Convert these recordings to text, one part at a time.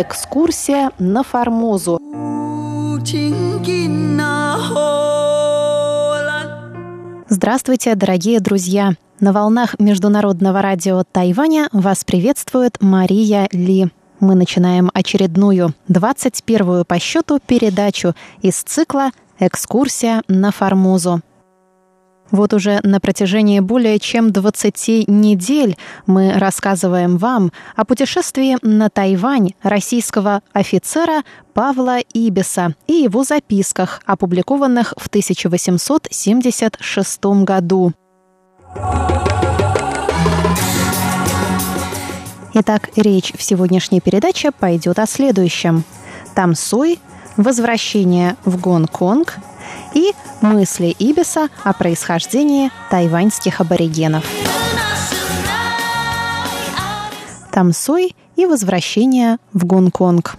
экскурсия на Формозу. Здравствуйте, дорогие друзья! На волнах Международного радио Тайваня вас приветствует Мария Ли. Мы начинаем очередную, 21-ю по счету передачу из цикла «Экскурсия на Формозу». Вот уже на протяжении более чем 20 недель мы рассказываем вам о путешествии на Тайвань российского офицера Павла Ибиса и его записках, опубликованных в 1876 году. Итак, речь в сегодняшней передаче пойдет о следующем. Тамсуй, возвращение в Гонконг и мысли Ибиса о происхождении тайваньских аборигенов. Тамсой и возвращение в Гонконг.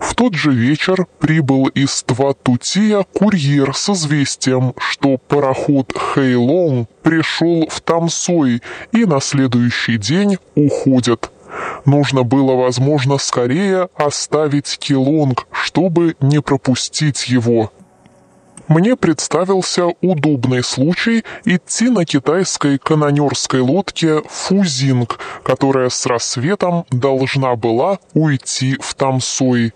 В тот же вечер прибыл из Тватутия курьер с известием, что пароход Хэйлонг пришел в Тамсой и на следующий день уходит. Нужно было, возможно, скорее оставить Килонг, чтобы не пропустить его мне представился удобный случай идти на китайской канонерской лодке «Фузинг», которая с рассветом должна была уйти в Тамсой.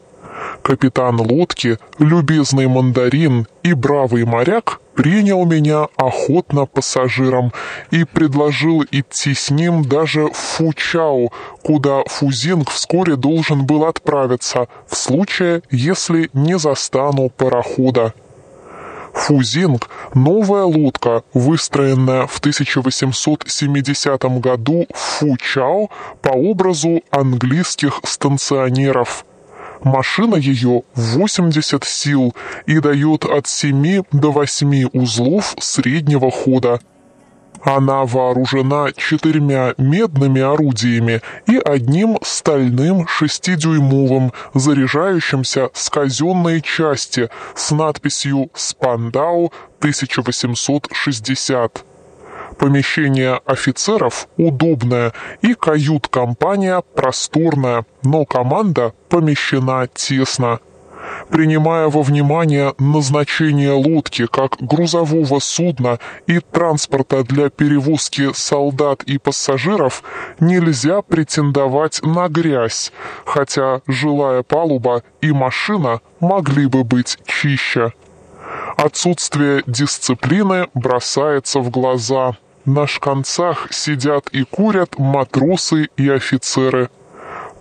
Капитан лодки, любезный мандарин и бравый моряк принял меня охотно пассажиром и предложил идти с ним даже в Фучао, куда Фузинг вскоре должен был отправиться, в случае, если не застану парохода. Фузинг – новая лодка, выстроенная в 1870 году в Фучао по образу английских станционеров. Машина ее 80 сил и дает от 7 до 8 узлов среднего хода – она вооружена четырьмя медными орудиями и одним стальным шестидюймовым, заряжающимся с казенной части с надписью «Спандау 1860». Помещение офицеров удобное и кают-компания просторная, но команда помещена тесно принимая во внимание назначение лодки как грузового судна и транспорта для перевозки солдат и пассажиров, нельзя претендовать на грязь, хотя жилая палуба и машина могли бы быть чище. Отсутствие дисциплины бросается в глаза. На шканцах сидят и курят матросы и офицеры –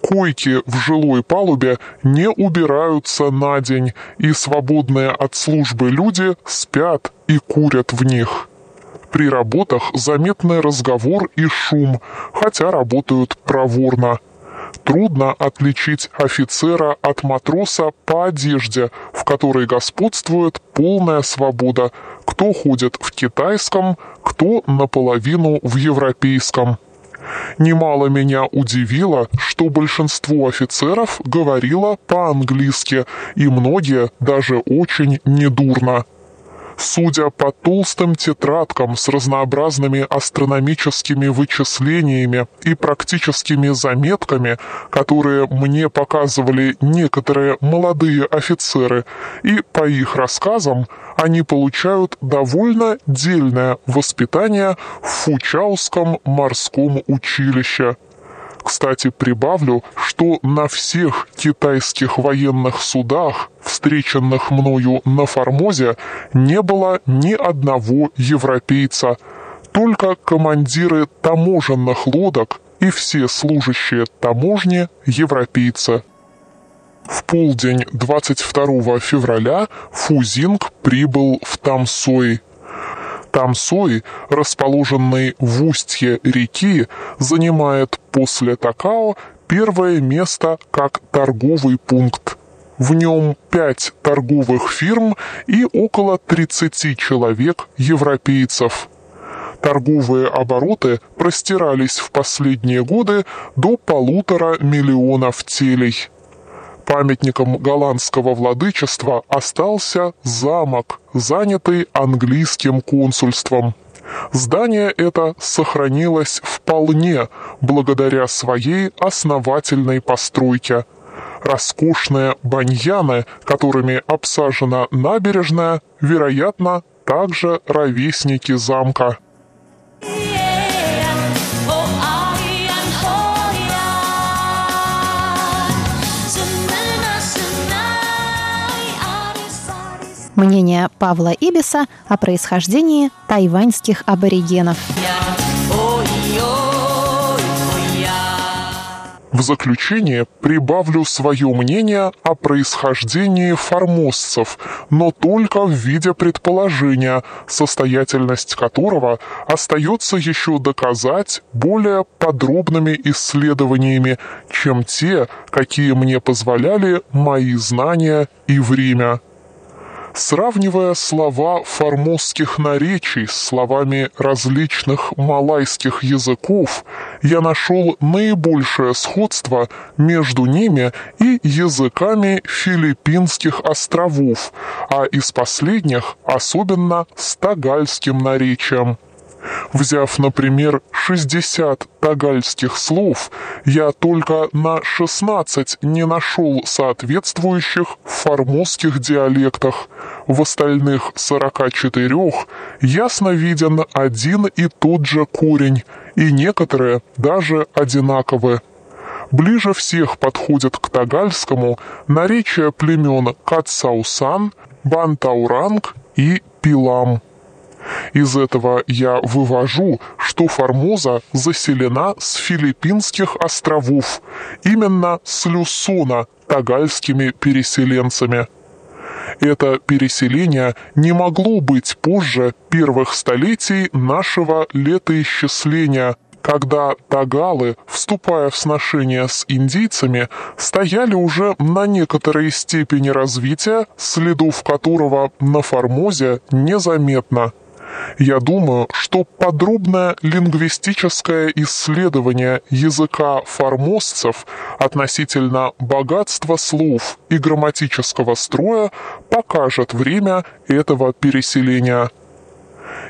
койки в жилой палубе не убираются на день, и свободные от службы люди спят и курят в них. При работах заметный разговор и шум, хотя работают проворно. Трудно отличить офицера от матроса по одежде, в которой господствует полная свобода, кто ходит в китайском, кто наполовину в европейском. Немало меня удивило, что большинство офицеров говорило по-английски, и многие даже очень недурно. Судя по толстым тетрадкам с разнообразными астрономическими вычислениями и практическими заметками, которые мне показывали некоторые молодые офицеры, и по их рассказам, они получают довольно дельное воспитание в Фучауском морском училище. Кстати, прибавлю, что на всех китайских военных судах, встреченных мною на Формозе, не было ни одного европейца, только командиры таможенных лодок и все служащие таможни европейцы. В полдень 22 февраля Фузинг прибыл в Тамсой, Тамсой, расположенный в устье реки, занимает после Такао первое место как торговый пункт. В нем пять торговых фирм и около 30 человек европейцев. Торговые обороты простирались в последние годы до полутора миллионов телей. Памятником голландского владычества остался замок, занятый английским консульством. Здание это сохранилось вполне благодаря своей основательной постройке. Роскошные баньяны, которыми обсажена набережная, вероятно, также ровесники замка. Мнение Павла Ибиса о происхождении тайваньских аборигенов. В заключение прибавлю свое мнение о происхождении формосцев, но только в виде предположения, состоятельность которого остается еще доказать более подробными исследованиями, чем те, какие мне позволяли мои знания и время. Сравнивая слова формозских наречий с словами различных малайских языков, я нашел наибольшее сходство между ними и языками филиппинских островов, а из последних особенно с тагальским наречием. Взяв, например, 60 тагальских слов, я только на 16 не нашел соответствующих в формозских диалектах. В остальных 44 ясно виден один и тот же корень, и некоторые даже одинаковы. Ближе всех подходят к тагальскому наречия племен Кацаусан, Бантауранг и Пилам. Из этого я вывожу, что Формоза заселена с филиппинских островов, именно с Люсона, тагальскими переселенцами. Это переселение не могло быть позже первых столетий нашего летоисчисления, когда тагалы, вступая в сношение с индийцами, стояли уже на некоторой степени развития, следов которого на Формозе незаметно. Я думаю, что подробное лингвистическое исследование языка формозцев относительно богатства слов и грамматического строя покажет время этого переселения.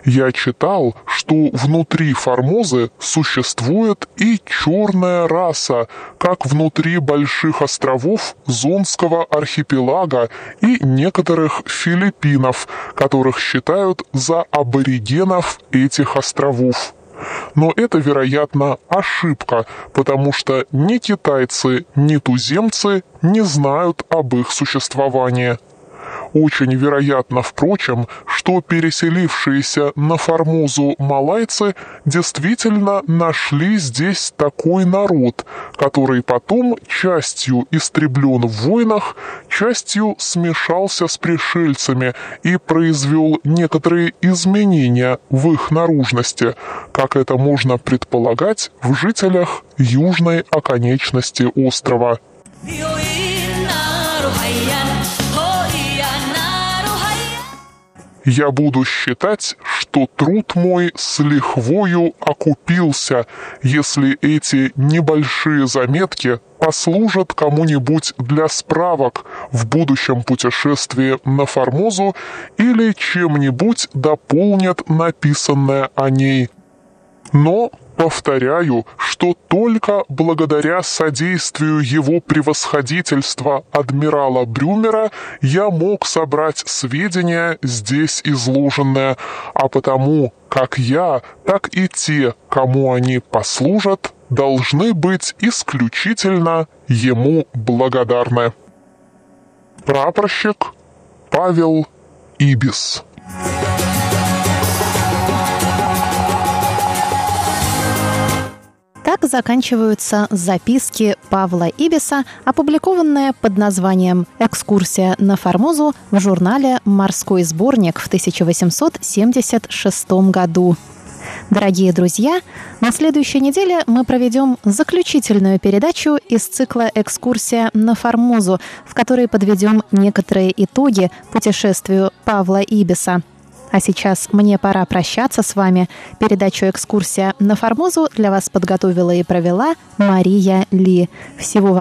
Я читал, что внутри Формозы существует и черная раса, как внутри больших островов Зонского архипелага и некоторых Филиппинов, которых считают за аборигенов этих островов. Но это, вероятно, ошибка, потому что ни китайцы, ни туземцы не знают об их существовании. Очень вероятно, впрочем, что переселившиеся на Формозу малайцы действительно нашли здесь такой народ, который потом частью истреблен в войнах, частью смешался с пришельцами и произвел некоторые изменения в их наружности, как это можно предполагать в жителях южной оконечности острова. Я буду считать, что труд мой с лихвою окупился, если эти небольшие заметки послужат кому-нибудь для справок в будущем путешествии на Формозу или чем-нибудь дополнят написанное о ней. Но Повторяю, что только благодаря содействию его превосходительства адмирала Брюмера я мог собрать сведения здесь изложенные, а потому как я, так и те, кому они послужат, должны быть исключительно ему благодарны. Прапорщик Павел Ибис Заканчиваются записки Павла Ибиса, опубликованные под названием «Экскурсия на Формозу» в журнале «Морской сборник» в 1876 году. Дорогие друзья, на следующей неделе мы проведем заключительную передачу из цикла «Экскурсия на Формозу», в которой подведем некоторые итоги путешествию Павла Ибиса – а сейчас мне пора прощаться с вами. Передачу «Экскурсия на Формозу» для вас подготовила и провела Мария Ли. Всего